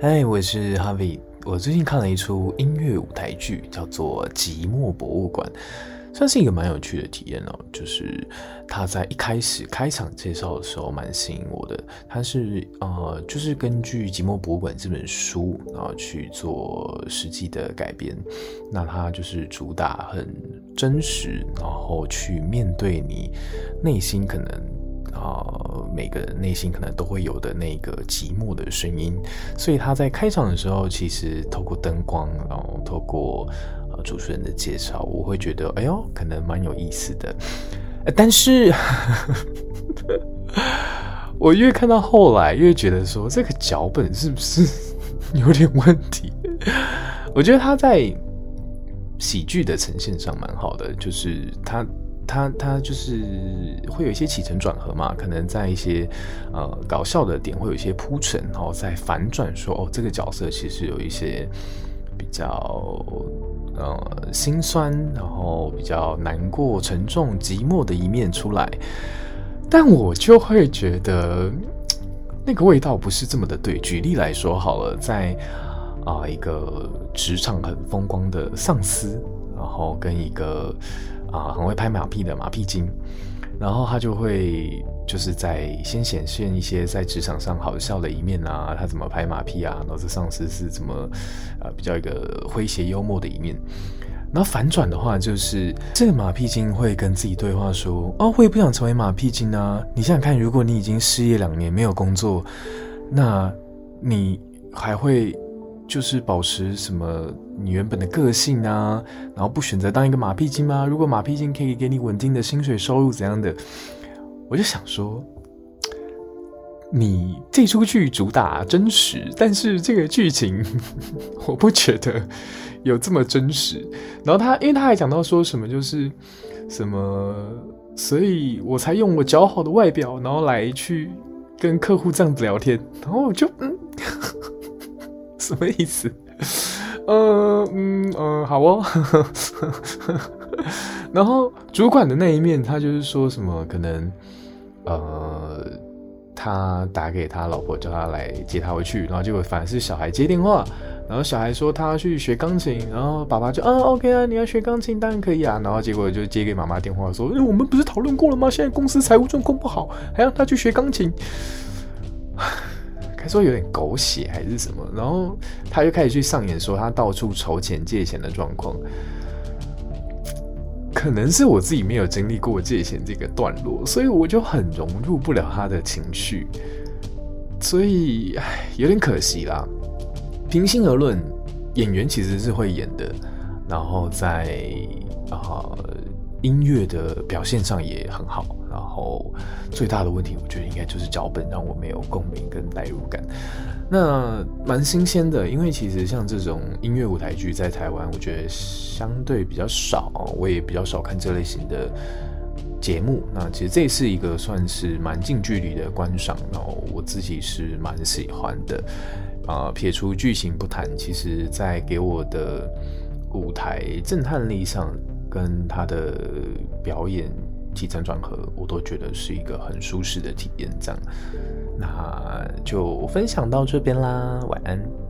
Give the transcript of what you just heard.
嗨，我是 Harvie。我最近看了一出音乐舞台剧，叫做《寂寞博物馆》，算是一个蛮有趣的体验哦。就是他在一开始开场介绍的时候，蛮吸引我的。它是呃，就是根据《寂寞博物馆》这本书，然后去做实际的改编。那它就是主打很真实，然后去面对你内心可能。啊、每个人内心可能都会有的那个寂寞的声音，所以他在开场的时候，其实透过灯光，然后透过呃主持人的介绍，我会觉得，哎呦，可能蛮有意思的。但是，我越看到后来，越觉得说这个脚本是不是有点问题？我觉得他在喜剧的呈现上蛮好的，就是他。他他就是会有一些起承转合嘛，可能在一些呃搞笑的点会有一些铺陈，然后再反转说哦，这个角色其实有一些比较呃心酸，然后比较难过、沉重、寂寞的一面出来，但我就会觉得那个味道不是这么的对。举例来说好了，在啊、一个职场很风光的上司，然后跟一个。啊，很会拍马屁的马屁精，然后他就会就是在先显现一些在职场上好笑的一面啊，他怎么拍马屁啊，然后这上司是怎么呃比较一个诙谐幽默的一面，然后反转的话就是这个马屁精会跟自己对话说，哦，我也不想成为马屁精啊，你想想看，如果你已经失业两年没有工作，那你还会。就是保持什么你原本的个性啊，然后不选择当一个马屁精吗？如果马屁精可以给你稳定的薪水收入怎样的？我就想说，你这出剧主打真实，但是这个剧情 我不觉得有这么真实。然后他，因为他还讲到说什么，就是什么，所以我才用我姣好的外表，然后来去跟客户这样子聊天，然后我就嗯。什么意思？呃嗯呃，好哦。然后主管的那一面，他就是说什么可能呃，他打给他老婆，叫他来接他回去，然后结果反而是小孩接电话，然后小孩说他要去学钢琴，然后爸爸就啊 OK 啊，你要学钢琴当然可以啊，然后结果就接给妈妈电话说，因为，我们不是讨论过了吗？现在公司财务状况不好，还让他去学钢琴。说有点狗血还是什么，然后他就开始去上演说他到处筹钱借钱的状况，可能是我自己没有经历过借钱这个段落，所以我就很融入不了他的情绪，所以唉，有点可惜啦。平心而论，演员其实是会演的，然后在啊。音乐的表现上也很好，然后最大的问题，我觉得应该就是脚本让我没有共鸣跟代入感。那蛮新鲜的，因为其实像这种音乐舞台剧在台湾，我觉得相对比较少，我也比较少看这类型的节目。那其实这是一个算是蛮近距离的观赏，然后我自己是蛮喜欢的。啊、呃，撇除剧情不谈，其实在给我的舞台震撼力上。跟他的表演起承转合，我都觉得是一个很舒适的体验。这样，那就分享到这边啦，晚安。